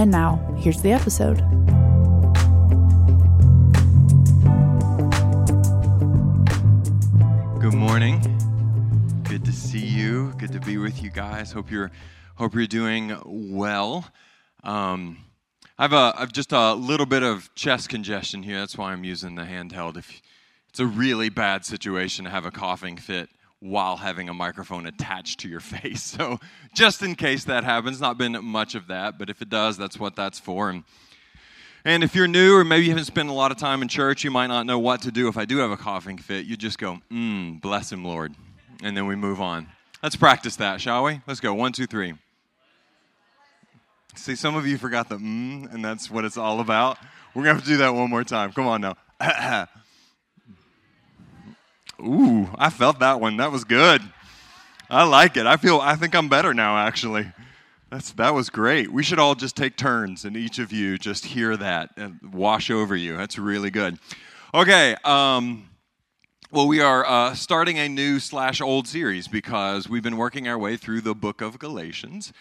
And now, here's the episode. Good morning. Good to see you. Good to be with you guys. Hope you're hope you're doing well. Um, I've a I've just a little bit of chest congestion here. That's why I'm using the handheld. If it's a really bad situation to have a coughing fit while having a microphone attached to your face. So, just in case that happens, not been much of that, but if it does, that's what that's for. And, and if you're new or maybe you haven't spent a lot of time in church, you might not know what to do if I do have a coughing fit. You just go, mmm, bless him, Lord. And then we move on. Let's practice that, shall we? Let's go. One, two, three. See, some of you forgot the mmm, and that's what it's all about. We're going to have to do that one more time. Come on now. Ooh, I felt that one. That was good. I like it. I feel I think I'm better now actually. That's that was great. We should all just take turns and each of you just hear that and wash over you. That's really good. Okay, um, well, we are uh, starting a new slash old series because we've been working our way through the book of Galatians,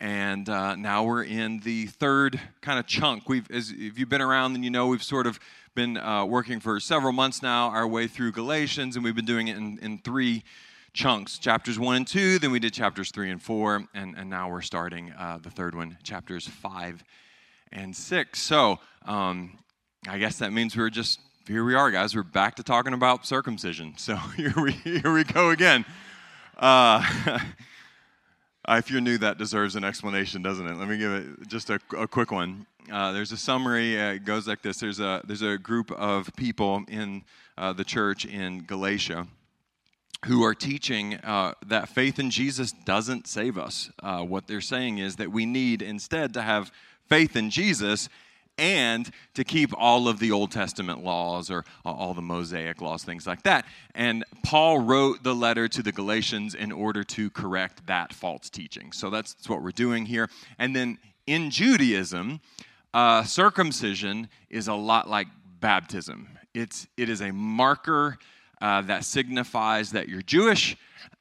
and uh, now we're in the third kind of chunk. We've, as, if you've been around, then you know we've sort of been uh, working for several months now our way through Galatians, and we've been doing it in, in three chunks chapters 1 and 2, then we did chapters 3 and 4, and, and now we're starting uh, the third one, chapters 5 and 6. So um, I guess that means we're just, here we are, guys. We're back to talking about circumcision. So here we, here we go again. Uh, if you're new, that deserves an explanation, doesn't it? Let me give it just a, a quick one. Uh, there's a summary. Uh, it goes like this. There's a there's a group of people in uh, the church in Galatia who are teaching uh, that faith in Jesus doesn't save us. Uh, what they're saying is that we need instead to have faith in Jesus and to keep all of the Old Testament laws or all the Mosaic laws, things like that. And Paul wrote the letter to the Galatians in order to correct that false teaching. So that's, that's what we're doing here. And then in Judaism, uh, circumcision is a lot like baptism. It's, it is a marker uh, that signifies that you're Jewish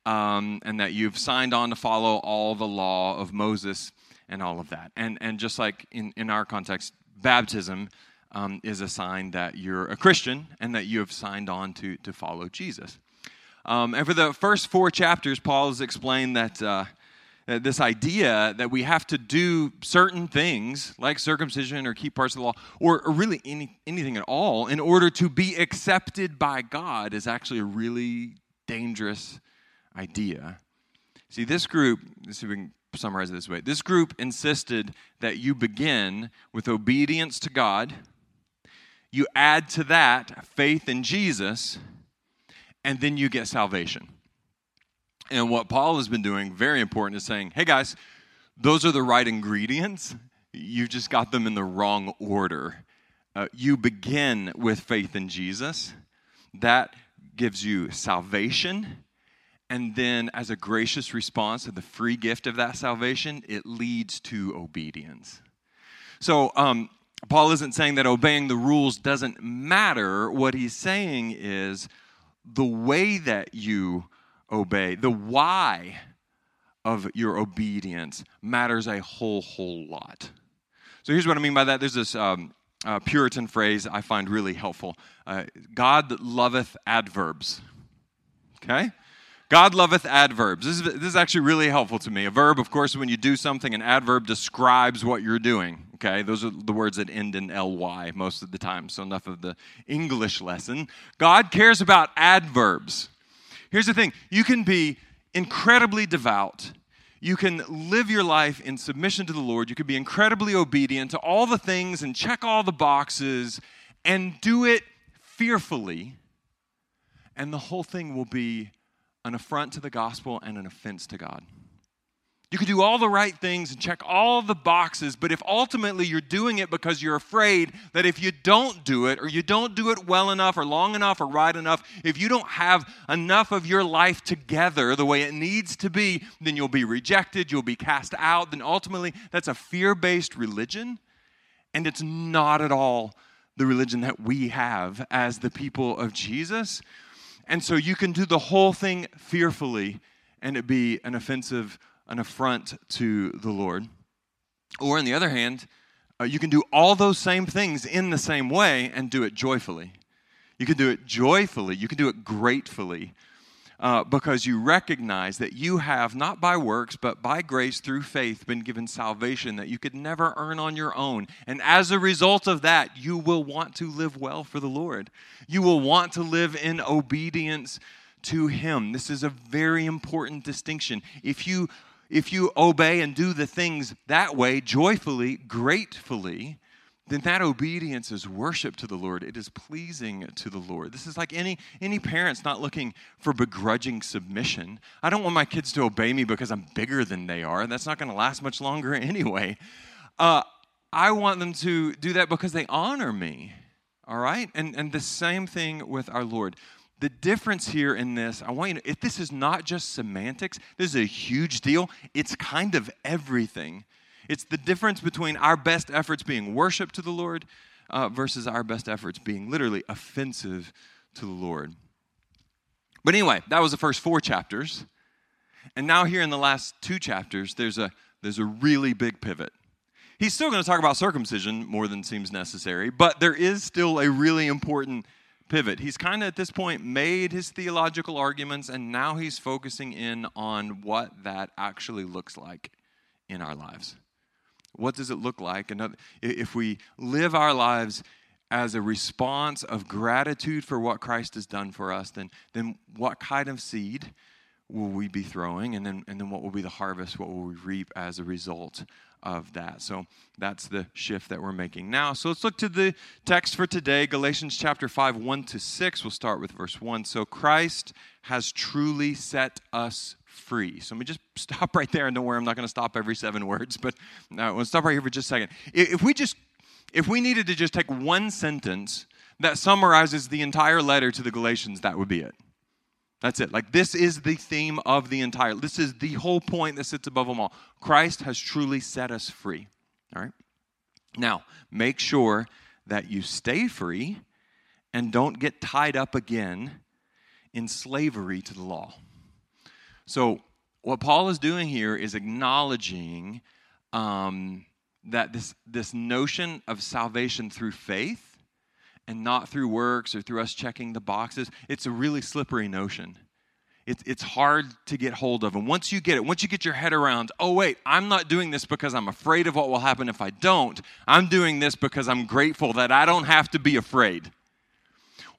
um, and that you've signed on to follow all the law of Moses and all of that. And, and just like in, in our context, baptism um, is a sign that you're a Christian and that you have signed on to, to follow Jesus. Um, and for the first four chapters, Paul has explained that uh, Uh, this idea that we have to do certain things like circumcision or keep parts of the law or, or really any, anything at all in order to be accepted by God is actually a really dangerous idea. See, this group, let's see if we can summarize it this way this group insisted that you begin with obedience to God, you add to that faith in Jesus, and then you get salvation. And what Paul has been doing, very important, is saying, hey guys, those are the right ingredients. You just got them in the wrong order. Uh, you begin with faith in Jesus, that gives you salvation. And then, as a gracious response to the free gift of that salvation, it leads to obedience. So, um, Paul isn't saying that obeying the rules doesn't matter. What he's saying is the way that you obey. The why of your obedience matters a whole, whole lot. So here's what I mean by that. There's this um, uh, Puritan phrase I find really helpful uh, God loveth adverbs. Okay? God loveth adverbs. This is, this is actually really helpful to me. A verb, of course, when you do something, an adverb describes what you're doing. Okay, those are the words that end in ly most of the time. So, enough of the English lesson. God cares about adverbs. Here's the thing you can be incredibly devout. You can live your life in submission to the Lord. You can be incredibly obedient to all the things and check all the boxes and do it fearfully. And the whole thing will be an affront to the gospel and an offense to God. You can do all the right things and check all the boxes, but if ultimately you're doing it because you're afraid that if you don't do it, or you don't do it well enough, or long enough, or right enough, if you don't have enough of your life together the way it needs to be, then you'll be rejected, you'll be cast out, then ultimately that's a fear based religion, and it's not at all the religion that we have as the people of Jesus. And so you can do the whole thing fearfully and it be an offensive an affront to the Lord. Or, on the other hand, uh, you can do all those same things in the same way and do it joyfully. You can do it joyfully, you can do it gratefully. Uh, because you recognize that you have, not by works, but by grace through faith, been given salvation that you could never earn on your own. And as a result of that, you will want to live well for the Lord. You will want to live in obedience to Him. This is a very important distinction. If you if you obey and do the things that way, joyfully, gratefully, then that obedience is worship to the Lord. It is pleasing to the Lord. This is like any any parents not looking for begrudging submission. I don't want my kids to obey me because I'm bigger than they are. That's not going to last much longer anyway. Uh, I want them to do that because they honor me. All right, and and the same thing with our Lord the difference here in this, I want you to, if this is not just semantics, this is a huge deal. It's kind of everything. It's the difference between our best efforts being worship to the Lord uh, versus our best efforts being literally offensive to the Lord. But anyway, that was the first four chapters. And now here in the last two chapters, there's a there's a really big pivot. He's still going to talk about circumcision more than seems necessary, but there is still a really important pivot. He's kind of at this point made his theological arguments, and now he's focusing in on what that actually looks like in our lives. What does it look like? If we live our lives as a response of gratitude for what Christ has done for us, then, then what kind of seed will we be throwing? And then, and then what will be the harvest? What will we reap as a result of that. So that's the shift that we're making now. So let's look to the text for today Galatians chapter 5, 1 to 6. We'll start with verse 1. So Christ has truly set us free. So let me just stop right there and don't worry, I'm not going to stop every seven words, but no, we'll stop right here for just a second. If we just if we needed to just take one sentence that summarizes the entire letter to the Galatians, that would be it. That's it. Like, this is the theme of the entire, this is the whole point that sits above them all. Christ has truly set us free. All right? Now, make sure that you stay free and don't get tied up again in slavery to the law. So, what Paul is doing here is acknowledging um, that this, this notion of salvation through faith and not through works or through us checking the boxes, it's a really slippery notion. It's, it's hard to get hold of. And once you get it, once you get your head around, oh, wait, I'm not doing this because I'm afraid of what will happen if I don't. I'm doing this because I'm grateful that I don't have to be afraid.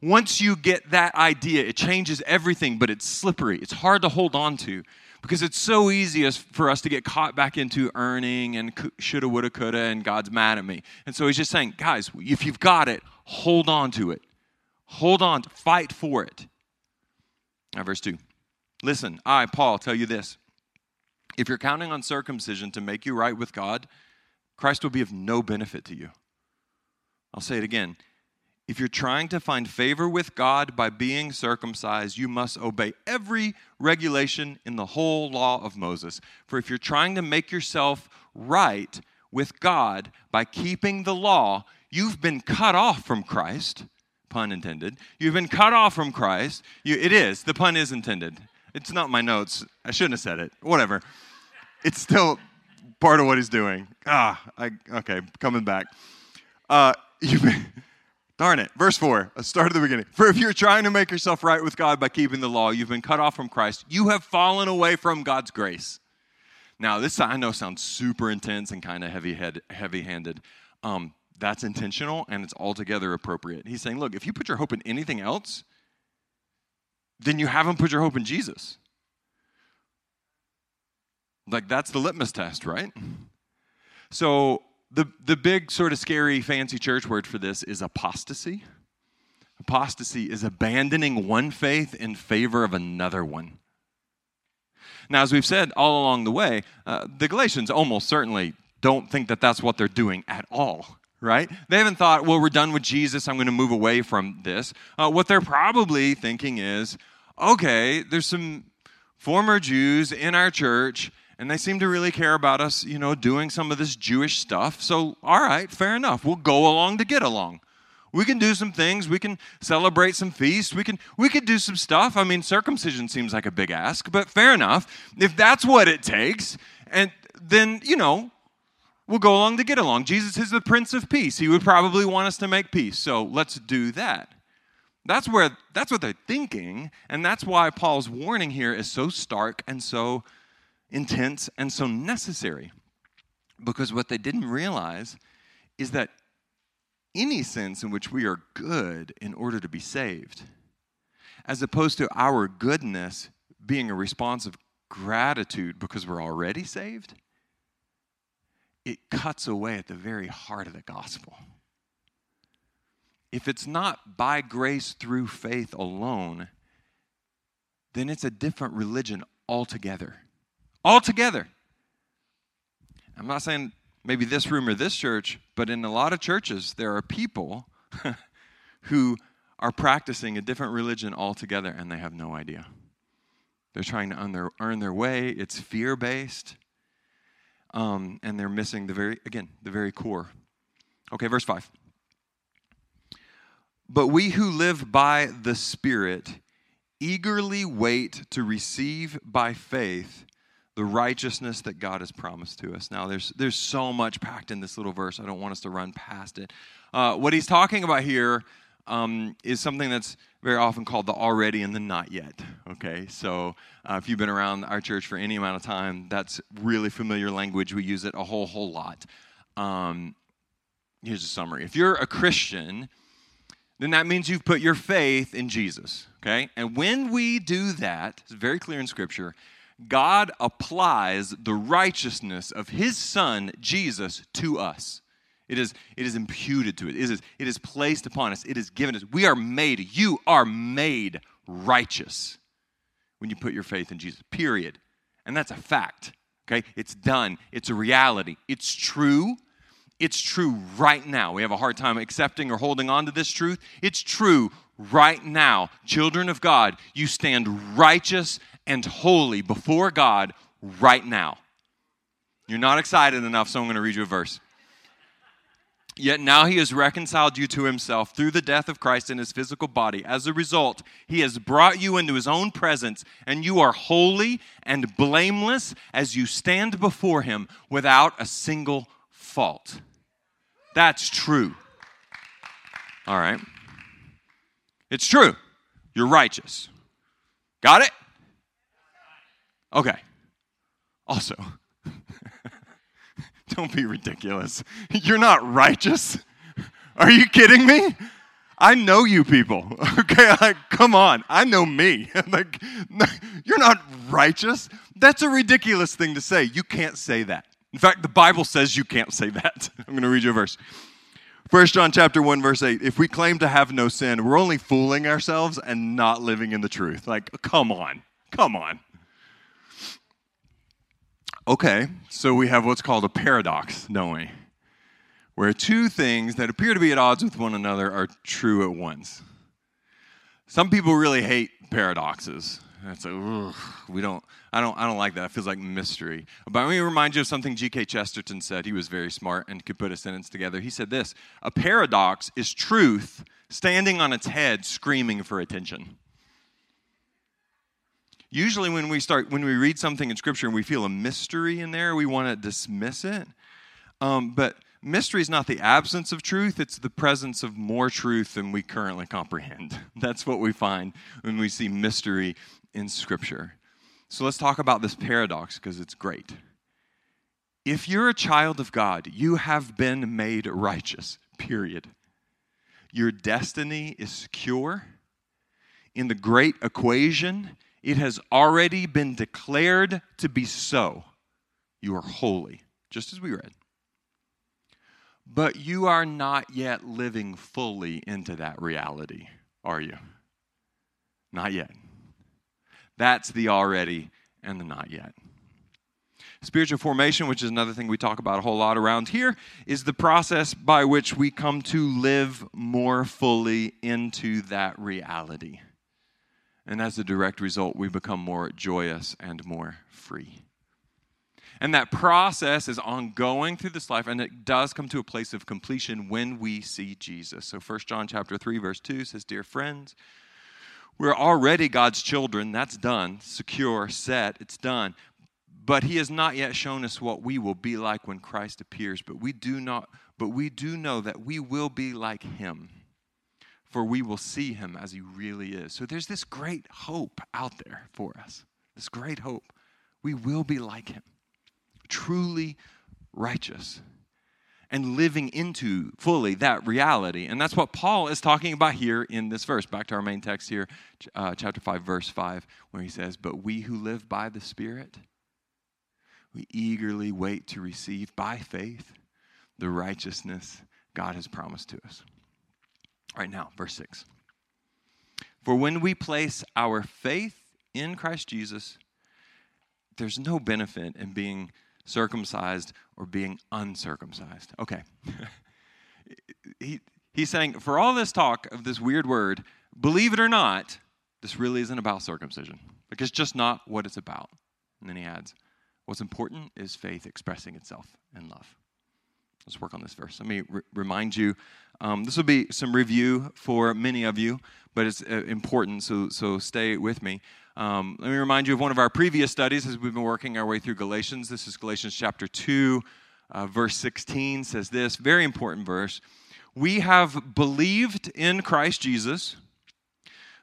Once you get that idea, it changes everything, but it's slippery. It's hard to hold on to because it's so easy for us to get caught back into earning and shoulda, woulda, coulda, and God's mad at me. And so he's just saying, guys, if you've got it, hold on to it. Hold on, fight for it. Now, verse 2. Listen, I, Paul, tell you this. If you're counting on circumcision to make you right with God, Christ will be of no benefit to you. I'll say it again. If you're trying to find favor with God by being circumcised, you must obey every regulation in the whole law of Moses. For if you're trying to make yourself right with God by keeping the law, you've been cut off from Christ, pun intended. You've been cut off from Christ. You, it is, the pun is intended. It's not my notes. I shouldn't have said it. Whatever. It's still part of what he's doing. Ah, I, okay, coming back. Uh, you've been, darn it. Verse 4, let's start at the beginning. For if you're trying to make yourself right with God by keeping the law, you've been cut off from Christ. You have fallen away from God's grace. Now, this I know sounds super intense and kind of heavy head, heavy-handed. Um, that's intentional and it's altogether appropriate. He's saying, look, if you put your hope in anything else, then you haven't put your hope in Jesus. Like that's the litmus test, right? So the the big sort of scary fancy church word for this is apostasy. Apostasy is abandoning one faith in favor of another one. Now, as we've said all along the way, uh, the Galatians almost certainly don't think that that's what they're doing at all, right? They haven't thought, well, we're done with Jesus, I'm going to move away from this. Uh, what they're probably thinking is, okay, there's some former Jews in our church, and they seem to really care about us, you know, doing some of this Jewish stuff. So, all right, fair enough. We'll go along to get along. We can do some things. We can celebrate some feasts. We can we could do some stuff. I mean, circumcision seems like a big ask, but fair enough. If that's what it takes, and then, you know, we'll go along to get along. Jesus is the Prince of Peace. He would probably want us to make peace. So let's do that. That's where that's what they're thinking, and that's why Paul's warning here is so stark and so intense and so necessary. Because what they didn't realize is that any sense in which we are good in order to be saved, as opposed to our goodness being a response of gratitude because we're already saved, it cuts away at the very heart of the gospel. If it's not by grace through faith alone, then it's a different religion altogether. Altogether. I'm not saying maybe this room or this church, but in a lot of churches, there are people who are practicing a different religion altogether and they have no idea. They're trying to earn their, earn their way, it's fear based, um, and they're missing the very, again, the very core. Okay, verse 5. But we who live by the Spirit eagerly wait to receive by faith the righteousness that God has promised to us. Now, there's, there's so much packed in this little verse. I don't want us to run past it. Uh, what he's talking about here um, is something that's very often called the already and the not yet. Okay, so uh, if you've been around our church for any amount of time, that's really familiar language. We use it a whole, whole lot. Um, here's a summary. If you're a Christian, then that means you've put your faith in Jesus. Okay, and when we do that, it's very clear in Scripture God applies the righteousness of his son, Jesus, to us. It is, it is imputed to it. It is, it is placed upon us. It is given us. We are made, you are made righteous when you put your faith in Jesus, period. And that's a fact, okay? It's done. It's a reality. It's true. It's true right now. We have a hard time accepting or holding on to this truth. It's true right now. Children of God, you stand righteous and holy before God right now. You're not excited enough, so I'm going to read you a verse. Yet now he has reconciled you to himself through the death of Christ in his physical body. As a result, he has brought you into his own presence, and you are holy and blameless as you stand before him without a single fault. That's true. All right. It's true. You're righteous. Got it? Okay. Also, don't be ridiculous. You're not righteous. Are you kidding me? I know you people. Okay, like come on. I know me. like you're not righteous. That's a ridiculous thing to say. You can't say that. In fact, the Bible says you can't say that. I'm going to read you a verse. 1 John chapter 1 verse 8. If we claim to have no sin, we're only fooling ourselves and not living in the truth. Like come on. Come on. Okay, so we have what's called a paradox, don't we? Where two things that appear to be at odds with one another are true at once. Some people really hate paradoxes. Like, we don't, I don't, I don't like that. It feels like mystery. But let me remind you of something G.K. Chesterton said. He was very smart and could put a sentence together. He said this: A paradox is truth standing on its head, screaming for attention usually when we start when we read something in scripture and we feel a mystery in there we want to dismiss it. Um, but mystery is not the absence of truth it's the presence of more truth than we currently comprehend. That's what we find when we see mystery in scripture. So let's talk about this paradox because it's great. If you're a child of god you have been made righteous period. Your destiny is secure. In the great equation it has already been declared to be so. You are holy, just as we read. But you are not yet living fully into that reality, are you? Not yet. That's the already and the not yet. Spiritual formation, which is another thing we talk about a whole lot around here, is the process by which we come to live more fully into that reality. And as a direct result, we become more joyous and more free. And that process is ongoing through this life, and it does come to a place of completion when we see Jesus. So 1 John chapter 3, verse 2 says, Dear friends, we're already God's children. That's done. Secure, set, it's done. But he has not yet shown us what we will be like when Christ appears. But we do not, but we do know that we will be like him. For we will see him as he really is. So there's this great hope out there for us. This great hope. We will be like him truly righteous and living into fully that reality. And that's what Paul is talking about here in this verse. Back to our main text here, uh, chapter 5, verse 5, where he says, But we who live by the Spirit, we eagerly wait to receive by faith the righteousness God has promised to us. Right, now, verse 6. For when we place our faith in Christ Jesus, there's no benefit in being circumcised or being uncircumcised. Okay. he, he's saying, for all this talk of this weird word, believe it or not, this really isn't about circumcision. Like, it's just not what it's about. And then he adds, what's important is faith expressing itself in love. Let's work on this verse. Let me re- remind you. Um, this will be some review for many of you, but it's uh, important, so, so stay with me. Um, let me remind you of one of our previous studies as we've been working our way through Galatians. This is Galatians chapter 2, uh, verse 16 says this very important verse. We have believed in Christ Jesus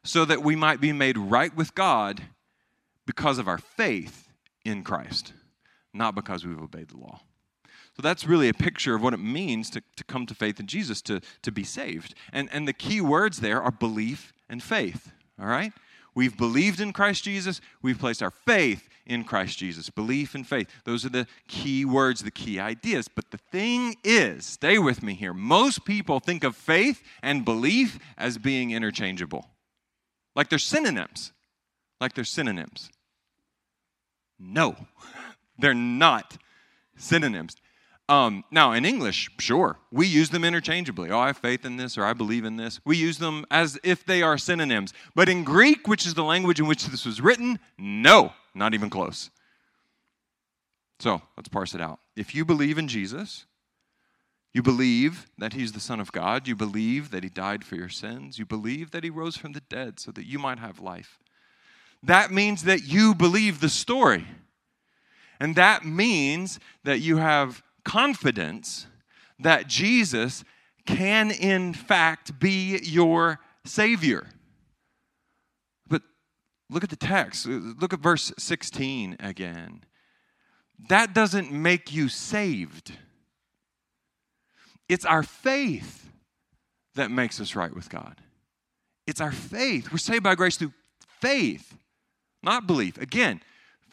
so that we might be made right with God because of our faith in Christ, not because we've obeyed the law. So that's really a picture of what it means to, to come to faith in Jesus, to, to be saved. And, and the key words there are belief and faith, all right? We've believed in Christ Jesus. We've placed our faith in Christ Jesus. Belief and faith. Those are the key words, the key ideas. But the thing is, stay with me here. Most people think of faith and belief as being interchangeable, like they're synonyms. Like they're synonyms. No, they're not synonyms. Um, now, in English, sure, we use them interchangeably. Oh, I have faith in this or I believe in this. We use them as if they are synonyms. But in Greek, which is the language in which this was written, no, not even close. So let's parse it out. If you believe in Jesus, you believe that he's the Son of God, you believe that he died for your sins, you believe that he rose from the dead so that you might have life. That means that you believe the story. And that means that you have confidence that Jesus can, in fact, be your Savior. But look at the text. Look at verse 16 again. That doesn't make you saved, it's our faith that makes us right with God. It's our faith. We're saved by grace through faith, not belief. Again,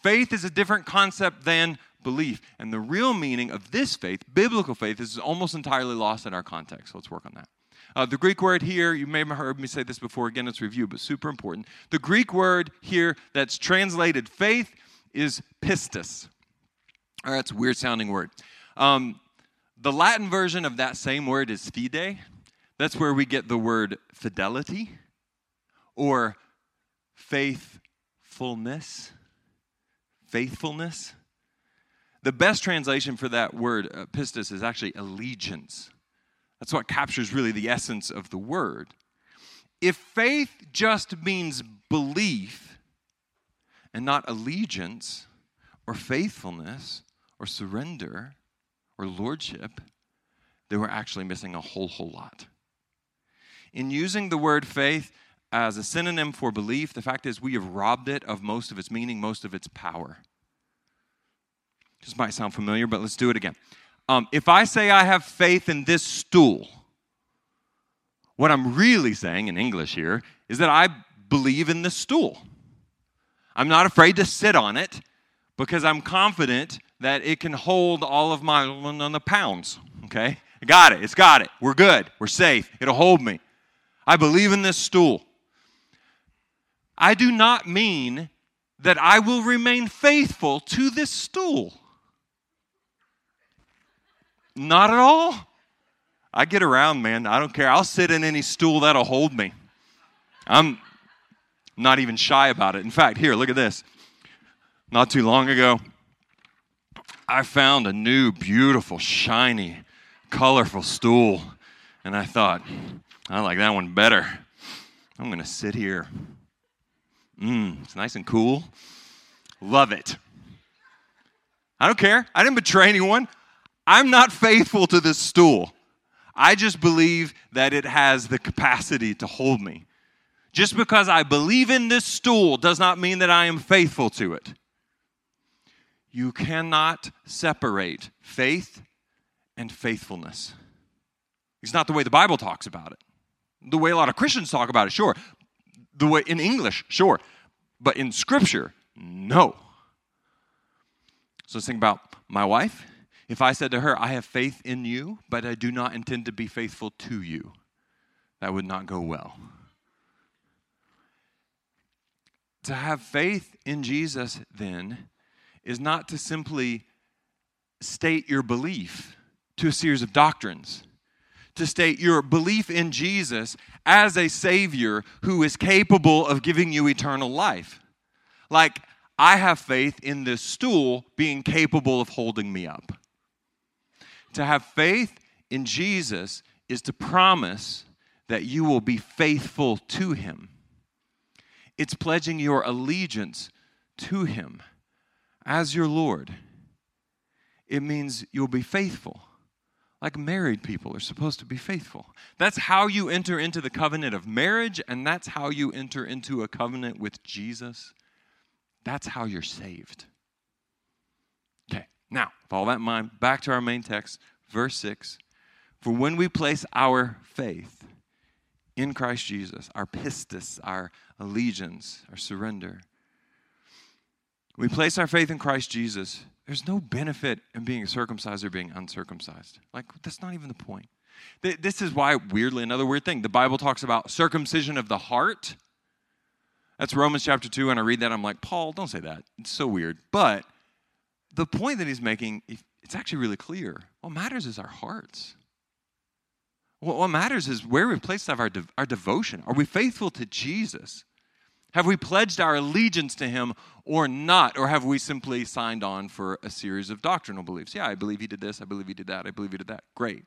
faith is a different concept than belief. And the real meaning of this faith, biblical faith, is almost entirely lost in our context. So let's work on that. Uh, the Greek word here, you may have heard me say this before, again, it's review, but super important. The Greek word here that's translated faith is pistis. All right, it's a weird sounding word. Um, the Latin version of that same word is fide. That's where we get the word fidelity or faithfulness. Faithfulness. The best translation for that word, uh, pistis, is actually allegiance. That's what captures really the essence of the word. If faith just means belief and not allegiance or faithfulness or surrender or lordship, then we're actually missing a whole, whole lot. In using the word faith as a synonym for belief, the fact is we have robbed it of most of its meaning, most of its power. This might sound familiar, but let's do it again. Um, if I say I have faith in this stool, what I'm really saying in English here is that I believe in this stool. I'm not afraid to sit on it because I'm confident that it can hold all of my on the pounds. Okay? I got it. It's got it. We're good. We're safe. It'll hold me. I believe in this stool. I do not mean that I will remain faithful to this stool. Not at all. I get around, man. I don't care. I'll sit in any stool that'll hold me. I'm not even shy about it. In fact, here, look at this. Not too long ago, I found a new, beautiful, shiny, colorful stool. And I thought, I like that one better. I'm going to sit here. Mmm, it's nice and cool. Love it. I don't care. I didn't betray anyone. I'm not faithful to this stool. I just believe that it has the capacity to hold me. Just because I believe in this stool does not mean that I am faithful to it. You cannot separate faith and faithfulness. It's not the way the Bible talks about it. The way a lot of Christians talk about it, sure. The way in English, sure. But in Scripture, no. So let's think about my wife. If I said to her, I have faith in you, but I do not intend to be faithful to you, that would not go well. To have faith in Jesus, then, is not to simply state your belief to a series of doctrines, to state your belief in Jesus as a Savior who is capable of giving you eternal life. Like, I have faith in this stool being capable of holding me up. To have faith in Jesus is to promise that you will be faithful to Him. It's pledging your allegiance to Him as your Lord. It means you'll be faithful. Like married people are supposed to be faithful. That's how you enter into the covenant of marriage, and that's how you enter into a covenant with Jesus. That's how you're saved. Now, with all that in mind, back to our main text, verse 6. For when we place our faith in Christ Jesus, our pistis, our allegiance, our surrender, we place our faith in Christ Jesus, there's no benefit in being circumcised or being uncircumcised. Like, that's not even the point. This is why, weirdly, another weird thing, the Bible talks about circumcision of the heart. That's Romans chapter 2, and I read that, I'm like, Paul, don't say that. It's so weird. But the point that he's making, it's actually really clear. What matters is our hearts. What matters is where we place our, our devotion. Are we faithful to Jesus? Have we pledged our allegiance to him or not? Or have we simply signed on for a series of doctrinal beliefs? Yeah, I believe he did this. I believe he did that. I believe he did that. Great.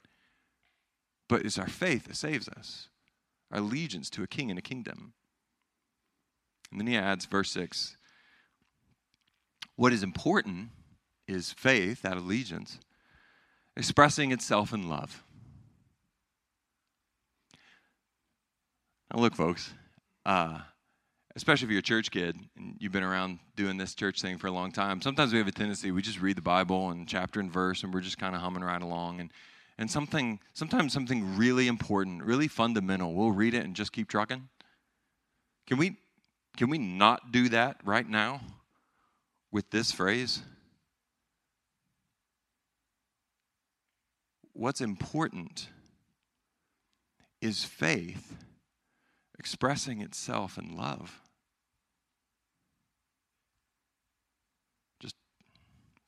But it's our faith that saves us, our allegiance to a king and a kingdom. And then he adds, verse 6 What is important is faith, that allegiance, expressing itself in love. Now, look, folks, uh, especially if you're a church kid and you've been around doing this church thing for a long time, sometimes we have a tendency, we just read the Bible and chapter and verse and we're just kind of humming right along. And, and something, sometimes something really important, really fundamental, we'll read it and just keep trucking. Can we, can we not do that right now with this phrase? What's important is faith expressing itself in love. Just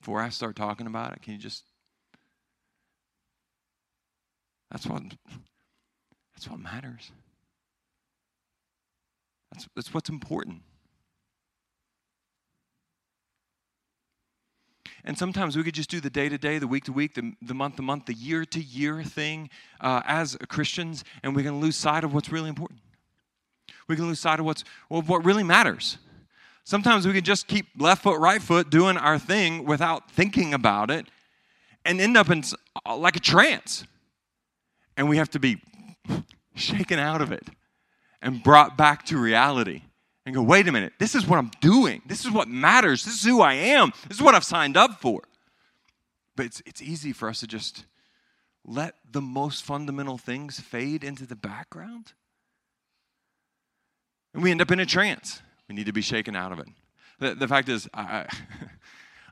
before I start talking about it, can you just that's what that's what matters. That's, that's what's important. And sometimes we could just do the day to day, the week to week, the, month to month, the year to year thing uh, as Christians, and we can lose sight of what's really important we can lose sight of what's well, what really matters. Sometimes we can just keep left foot, right foot doing our thing without thinking about it and end up in uh, like a trance. And we have to be shaken out of it and brought back to reality and go, wait a minute, this is what I'm doing. This is what matters. This is who I am. This is what I've signed up for. But it's, it's easy for us to just let the most fundamental things fade into the background and we end up in a trance. We need to be shaken out of it. The, the fact is, I,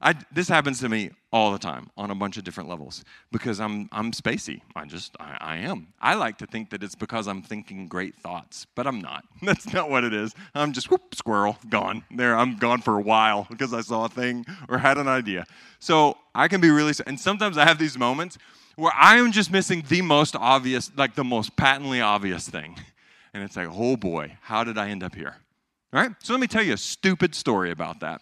I, this happens to me all the time on a bunch of different levels because I'm, I'm spacey. I just, I, I am. I like to think that it's because I'm thinking great thoughts, but I'm not. That's not what it is. I'm just, whoop, squirrel, gone. There, I'm gone for a while because I saw a thing or had an idea. So I can be really, and sometimes I have these moments where I am just missing the most obvious, like the most patently obvious thing. And it's like, oh boy, how did I end up here? All right? So let me tell you a stupid story about that.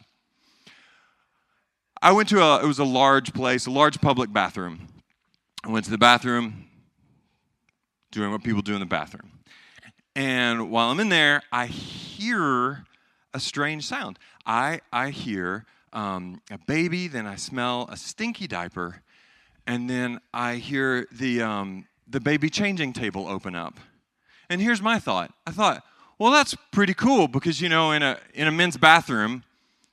I went to a, it was a large place, a large public bathroom. I went to the bathroom, doing what people do in the bathroom. And while I'm in there, I hear a strange sound. I, I hear um, a baby, then I smell a stinky diaper, and then I hear the, um, the baby changing table open up. And here's my thought I thought, well, that's pretty cool because, you know, in a, in a men's bathroom,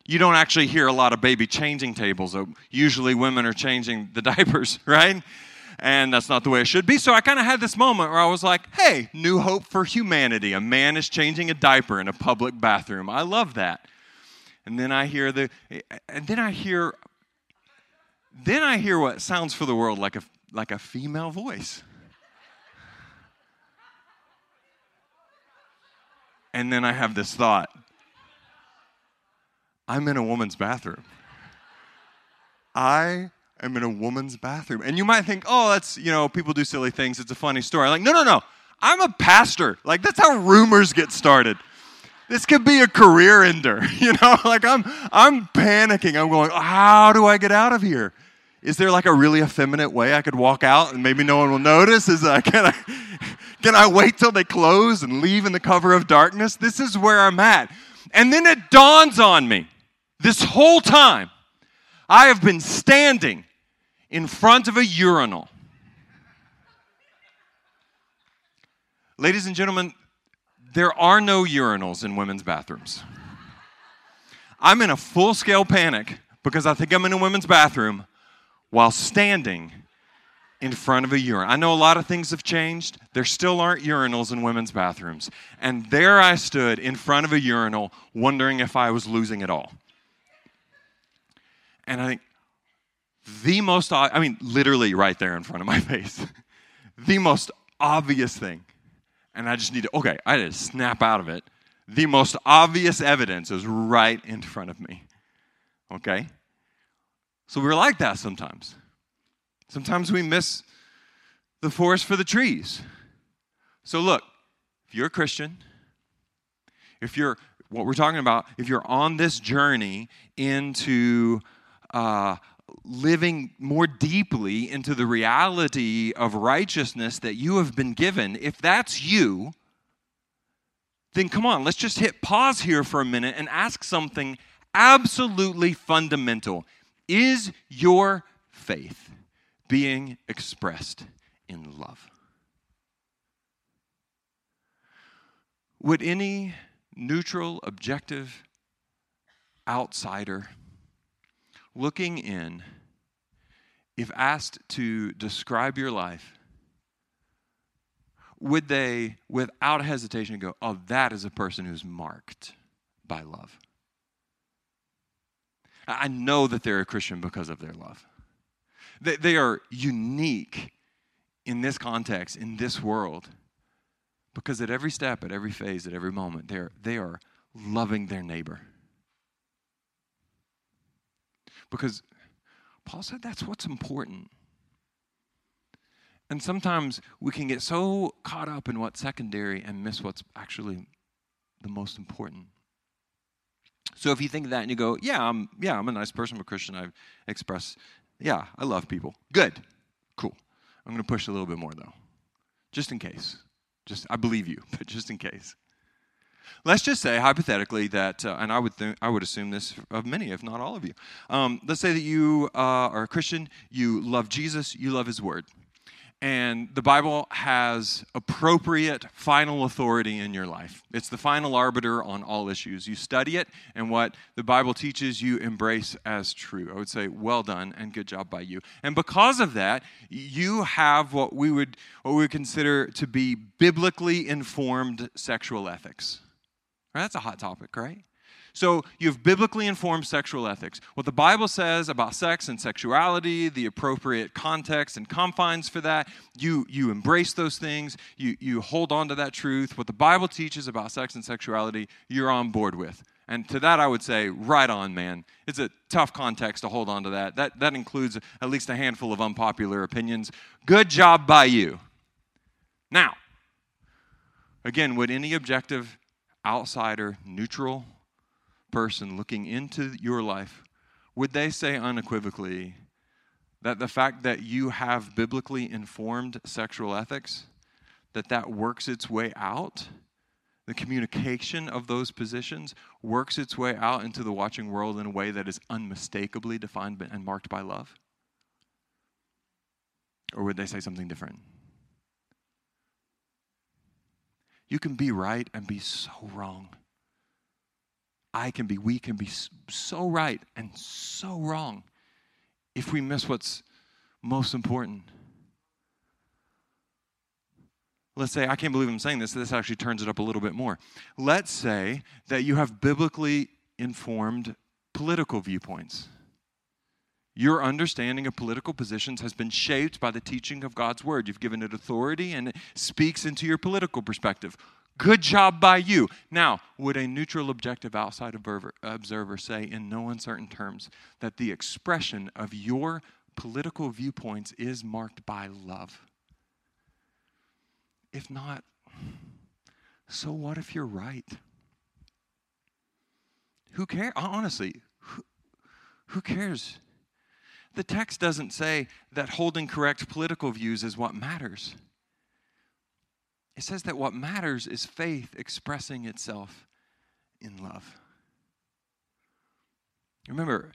you don't actually hear a lot of baby changing tables. Usually women are changing the diapers, right? And that's not the way it should be. So I kind of had this moment where I was like, hey, new hope for humanity. A man is changing a diaper in a public bathroom. I love that. And then I hear the, and then I hear, then I hear what sounds for the world like a, like a female voice. And then I have this thought I'm in a woman's bathroom. I am in a woman's bathroom. And you might think, oh, that's, you know, people do silly things. It's a funny story. Like, no, no, no. I'm a pastor. Like, that's how rumors get started. This could be a career ender, you know? Like, I'm, I'm panicking. I'm going, how do I get out of here? Is there like a really effeminate way I could walk out and maybe no one will notice? Is that, uh, can I, can I wait till they close and leave in the cover of darkness? This is where I'm at. And then it dawns on me this whole time, I have been standing in front of a urinal. Ladies and gentlemen, there are no urinals in women's bathrooms. I'm in a full scale panic because I think I'm in a women's bathroom while standing in front of a urinal. I know a lot of things have changed. There still aren't urinals in women's bathrooms. And there I stood in front of a urinal wondering if I was losing it all. And I think the most, I mean, literally right there in front of my face, the most obvious thing, and I just need to, okay, I to snap out of it. The most obvious evidence is right in front of me. Okay? So we're like that sometimes. Sometimes we miss the forest for the trees. So look, if you're a Christian, if you're what we're talking about, if you're on this journey into uh, living more deeply into the reality of righteousness that you have been given, if that's you, then come on, let's just hit pause here for a minute and ask something absolutely fundamental. Is your faith being expressed in love? Would any neutral, objective outsider looking in, if asked to describe your life, would they, without hesitation, go, Oh, that is a person who's marked by love? I know that they're a Christian because of their love. They, they are unique in this context, in this world, because at every step, at every phase, at every moment, they're, they are loving their neighbor. Because Paul said that's what's important. And sometimes we can get so caught up in what's secondary and miss what's actually the most important. So if you think that and you go, yeah, I'm yeah, I'm a nice person, I'm a Christian, I express, yeah, I love people. Good. Cool. I'm going to push a little bit more though. Just in case. Just I believe you, but just in case. Let's just say, hypothetically, that, uh, and I would, th- I would assume this of many, if not all of you. Um, let's say that you uh, are a Christian, you love Jesus, you love His Word. And the Bible has appropriate final authority in your life. It's the final arbiter on all issues. You study it, and what the Bible teaches, you embrace as true. I would say, well done and good job by you. And because of that, you have what we would, what we would consider to be biblically informed sexual ethics. That's a hot topic, right? So you have biblically informed sexual ethics. What the Bible says about sex and sexuality, the appropriate context and confines for that, you, you embrace those things, you, you hold on to that truth. What the Bible teaches about sex and sexuality, you're on board with. And to that, I would say, right on, man. It's a tough context to hold on to that. That, that includes at least a handful of unpopular opinions. Good job by you. Now, again, would any objective, outsider, neutral person looking into your life, would they say unequivocally that the fact that you have biblically informed sexual ethics, that that works its way out? the communication of those positions works its way out into the watching world in a way that is unmistakably defined and marked by love? Or would they say something different? You can be right and be so wrong. I can be, we can be so right and so wrong if we miss what's most important. Let's say, I can't believe I'm saying this, this actually turns it up a little bit more. Let's say that you have biblically informed political viewpoints. Your understanding of political positions has been shaped by the teaching of God's word. You've given it authority and it speaks into your political perspective. Good job by you. Now, would a neutral, objective, outside observer say, in no uncertain terms, that the expression of your political viewpoints is marked by love? If not, so what if you're right? Who cares? Honestly, who, who cares? The text doesn't say that holding correct political views is what matters. It says that what matters is faith expressing itself in love. Remember,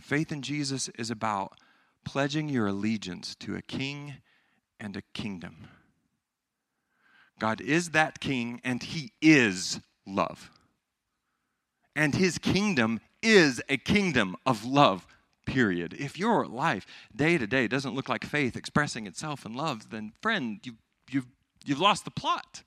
faith in Jesus is about pledging your allegiance to a king and a kingdom. God is that king, and he is love. And his kingdom is a kingdom of love, period. If your life day to day doesn't look like faith expressing itself in love, then, friend, you, you've, you've lost the plot.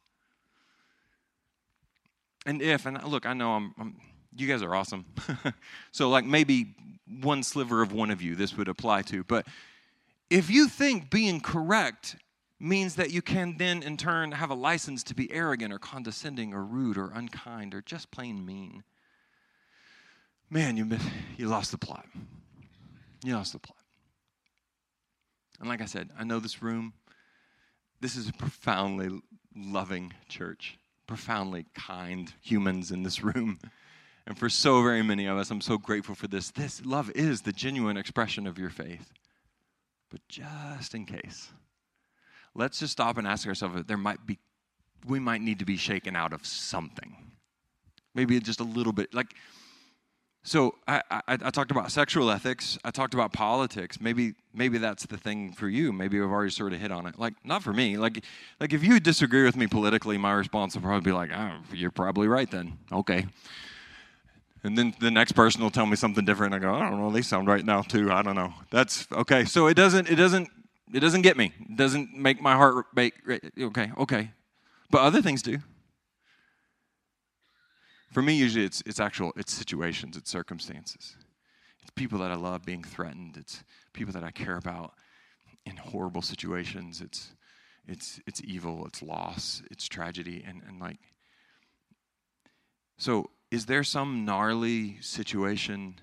And if, and look, I know I'm, I'm you guys are awesome. so, like, maybe one sliver of one of you this would apply to. But if you think being correct means that you can then, in turn, have a license to be arrogant or condescending or rude or unkind or just plain mean. Man, you, you lost the plot. You lost the plot. And like I said, I know this room, this is a profoundly loving church, profoundly kind humans in this room. And for so very many of us, I'm so grateful for this. This love is the genuine expression of your faith. But just in case, let's just stop and ask ourselves if there might be, we might need to be shaken out of something. Maybe just a little bit. Like, so I, I, I, talked about sexual ethics. I talked about politics. Maybe maybe that's the thing for you. Maybe I've already sort of hit on it. Like not for me. Like like if you disagree with me politically, my response will probably be like, oh, "You're probably right then." Okay. And then the next person will tell me something different. I go, "I don't know. They sound right now too. I don't know." That's okay. So it doesn't it doesn't it doesn't get me. It doesn't make my heart make okay, okay. But other things do. For me, usually it's it's actual it's situations, it's circumstances. It's people that I love being threatened. It's people that I care about in horrible situations. It's it's it's evil, it's loss, it's tragedy, and, and like so is there some gnarly situation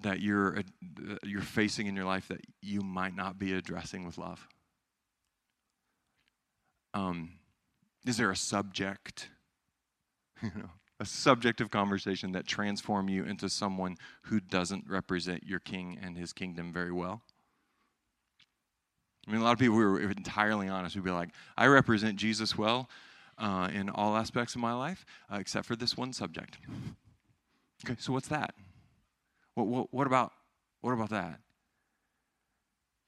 that you're, uh, you're facing in your life that you might not be addressing with love? Um, is there a subject, you know, a subject of conversation that transform you into someone who doesn't represent your king and his kingdom very well? I mean, a lot of people who are entirely honest We'd be like, I represent Jesus well uh, in all aspects of my life, uh, except for this one subject. Okay, so what's that? What, what, what, about, what about that?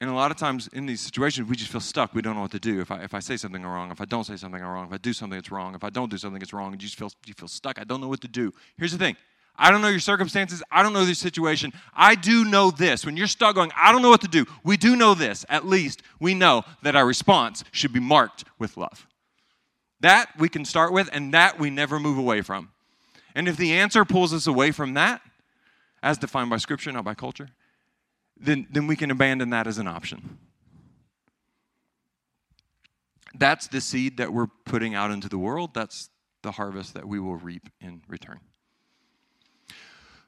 And a lot of times in these situations, we just feel stuck. We don't know what to do. If I, if I say something wrong, if I don't say something wrong, if I do something that's wrong, if I don't do something that's wrong, you just feel, you feel stuck. I don't know what to do. Here's the thing I don't know your circumstances. I don't know your situation. I do know this. When you're stuck going, I don't know what to do, we do know this. At least we know that our response should be marked with love. That we can start with, and that we never move away from. And if the answer pulls us away from that, as defined by Scripture, not by culture, then, then we can abandon that as an option. That's the seed that we're putting out into the world. That's the harvest that we will reap in return.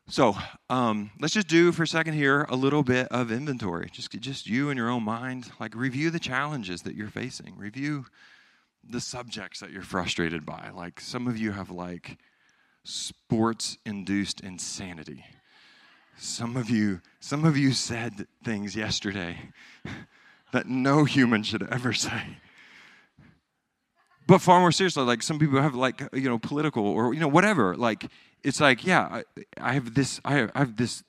So um, let's just do for a second here a little bit of inventory. Just, just you in your own mind. Like review the challenges that you're facing. Review the subjects that you're frustrated by. Like some of you have like sports induced insanity. Some of you, some of you said things yesterday that no human should ever say. But far more seriously, like some people have like you know political or you know whatever. Like it's like yeah, I, I have this, I have, I have, this.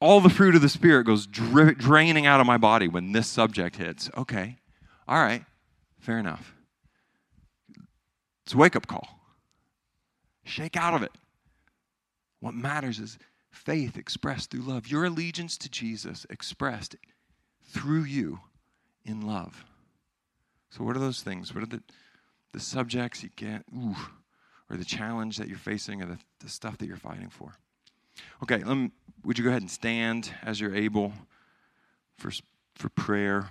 All the fruit of the spirit goes dra- draining out of my body when this subject hits. Okay, all right, fair enough. It's a wake up call. Shake out of it. What matters is faith expressed through love. Your allegiance to Jesus expressed through you in love. So, what are those things? What are the, the subjects you get, ooh, or the challenge that you're facing, or the, the stuff that you're fighting for? Okay, me, would you go ahead and stand as you're able for, for prayer?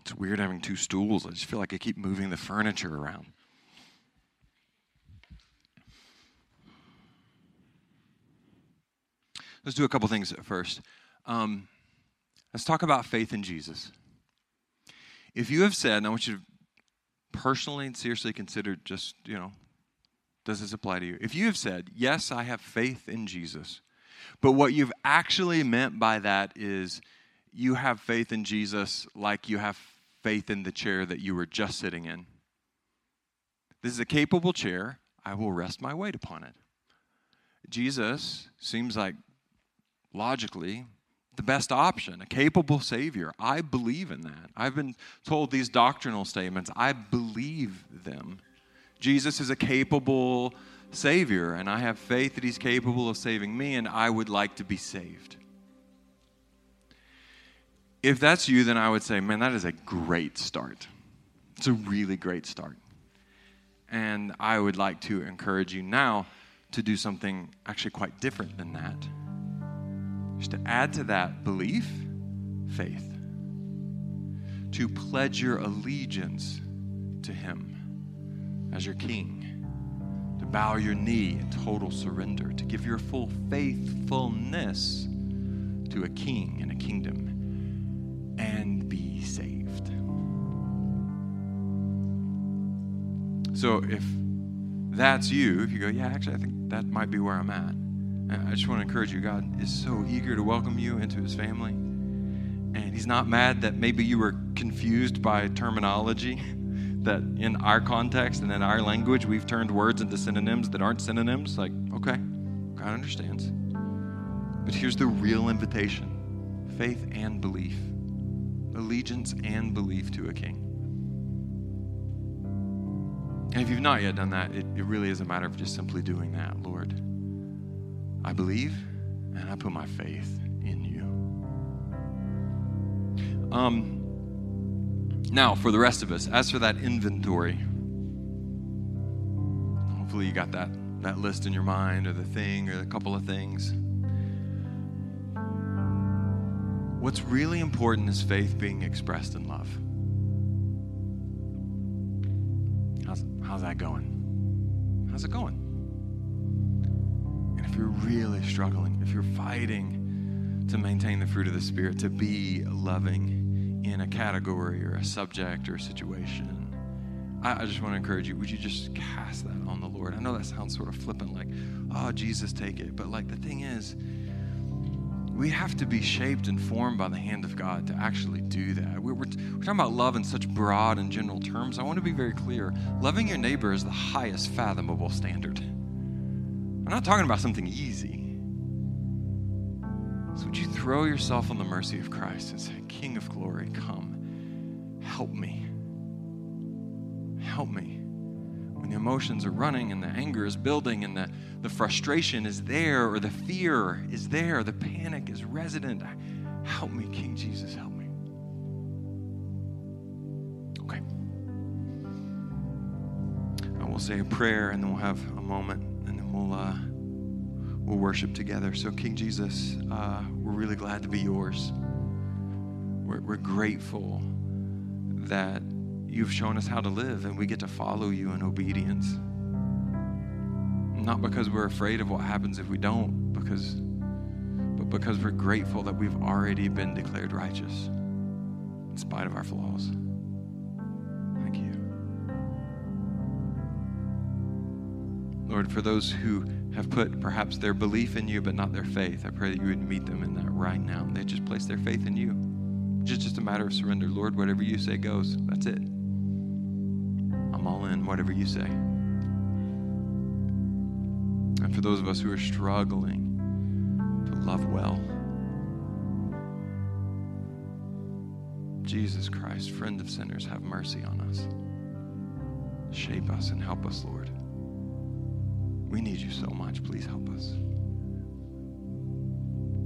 It's weird having two stools. I just feel like I keep moving the furniture around. Let's do a couple things first. Um, let's talk about faith in Jesus. If you have said, and I want you to personally and seriously consider just, you know, does this apply to you? If you have said, yes, I have faith in Jesus, but what you've actually meant by that is you have faith in Jesus like you have faith in the chair that you were just sitting in. This is a capable chair. I will rest my weight upon it. Jesus seems like logically the best option, a capable Savior. I believe in that. I've been told these doctrinal statements, I believe them. Jesus is a capable Savior, and I have faith that He's capable of saving me, and I would like to be saved if that's you, then I would say, man, that is a great start. It's a really great start. And I would like to encourage you now to do something actually quite different than that. Just to add to that belief, faith. To pledge your allegiance to Him as your King. To bow your knee in total surrender. To give your full faithfulness to a King and a kingdom and be saved. So if that's you, if you go, yeah, actually, I think that might be where I'm at. Uh, I just want to encourage you. God is so eager to welcome you into his family. And he's not mad that maybe you were confused by terminology, that in our context and in our language, we've turned words into synonyms that aren't synonyms. Like, okay, God understands. But here's the real invitation faith and belief allegiance and belief to a king. And if you've not yet done that, it, it really is a matter of just simply doing that. Lord, I believe and I put my faith in you. Um, now, for the rest of us, as for that inventory, hopefully you got that, that list in your mind or the thing or a couple of things. What's really important is faith being expressed in love. How's, how's that going? How's it going? You're really struggling, if you're fighting to maintain the fruit of the Spirit, to be loving in a category or a subject or a situation, I, I just want to encourage you would you just cast that on the Lord? I know that sounds sort of flippant, like, oh, Jesus, take it. But like the thing is, we have to be shaped and formed by the hand of God to actually do that. We're, we're, we're, talking about love in such broad and general terms. I want to be very clear. Loving your neighbor is the highest fathomable standard. I'm not talking about something easy. So, would you throw yourself on the mercy of Christ and say, King of glory, come, help me. Help me when the emotions are running and the anger is building and the, the frustration is there or the fear is there, the panic is resident. Help me, King Jesus, help me. Okay. I will say a prayer, and then we'll have a moment, we'll uh, we'll worship together. So, King Jesus, uh, we're really glad to be yours. We're, we're grateful that you've shown us how to live, and we get to follow you in obedience. Not because we're afraid of what happens if we don't, because but because we're grateful that we've already been declared righteous in spite of our flaws. Lord, for those who have put perhaps their belief in you but not their faith, I pray that you would meet them in that right now. They just place their faith in you. It's just a matter of surrender. Lord, whatever you say goes. That's it. I'm all in, whatever you say. And for those of us who are struggling to love well, Jesus Christ, friend of sinners, have mercy on us. Shape us and help us, Lord. We need you so much. Please help us.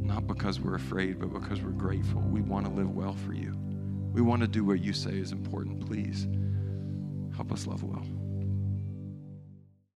Not because we're afraid, but because we're grateful. We want to live well for you. We want to do what you say is important. Please help us love well.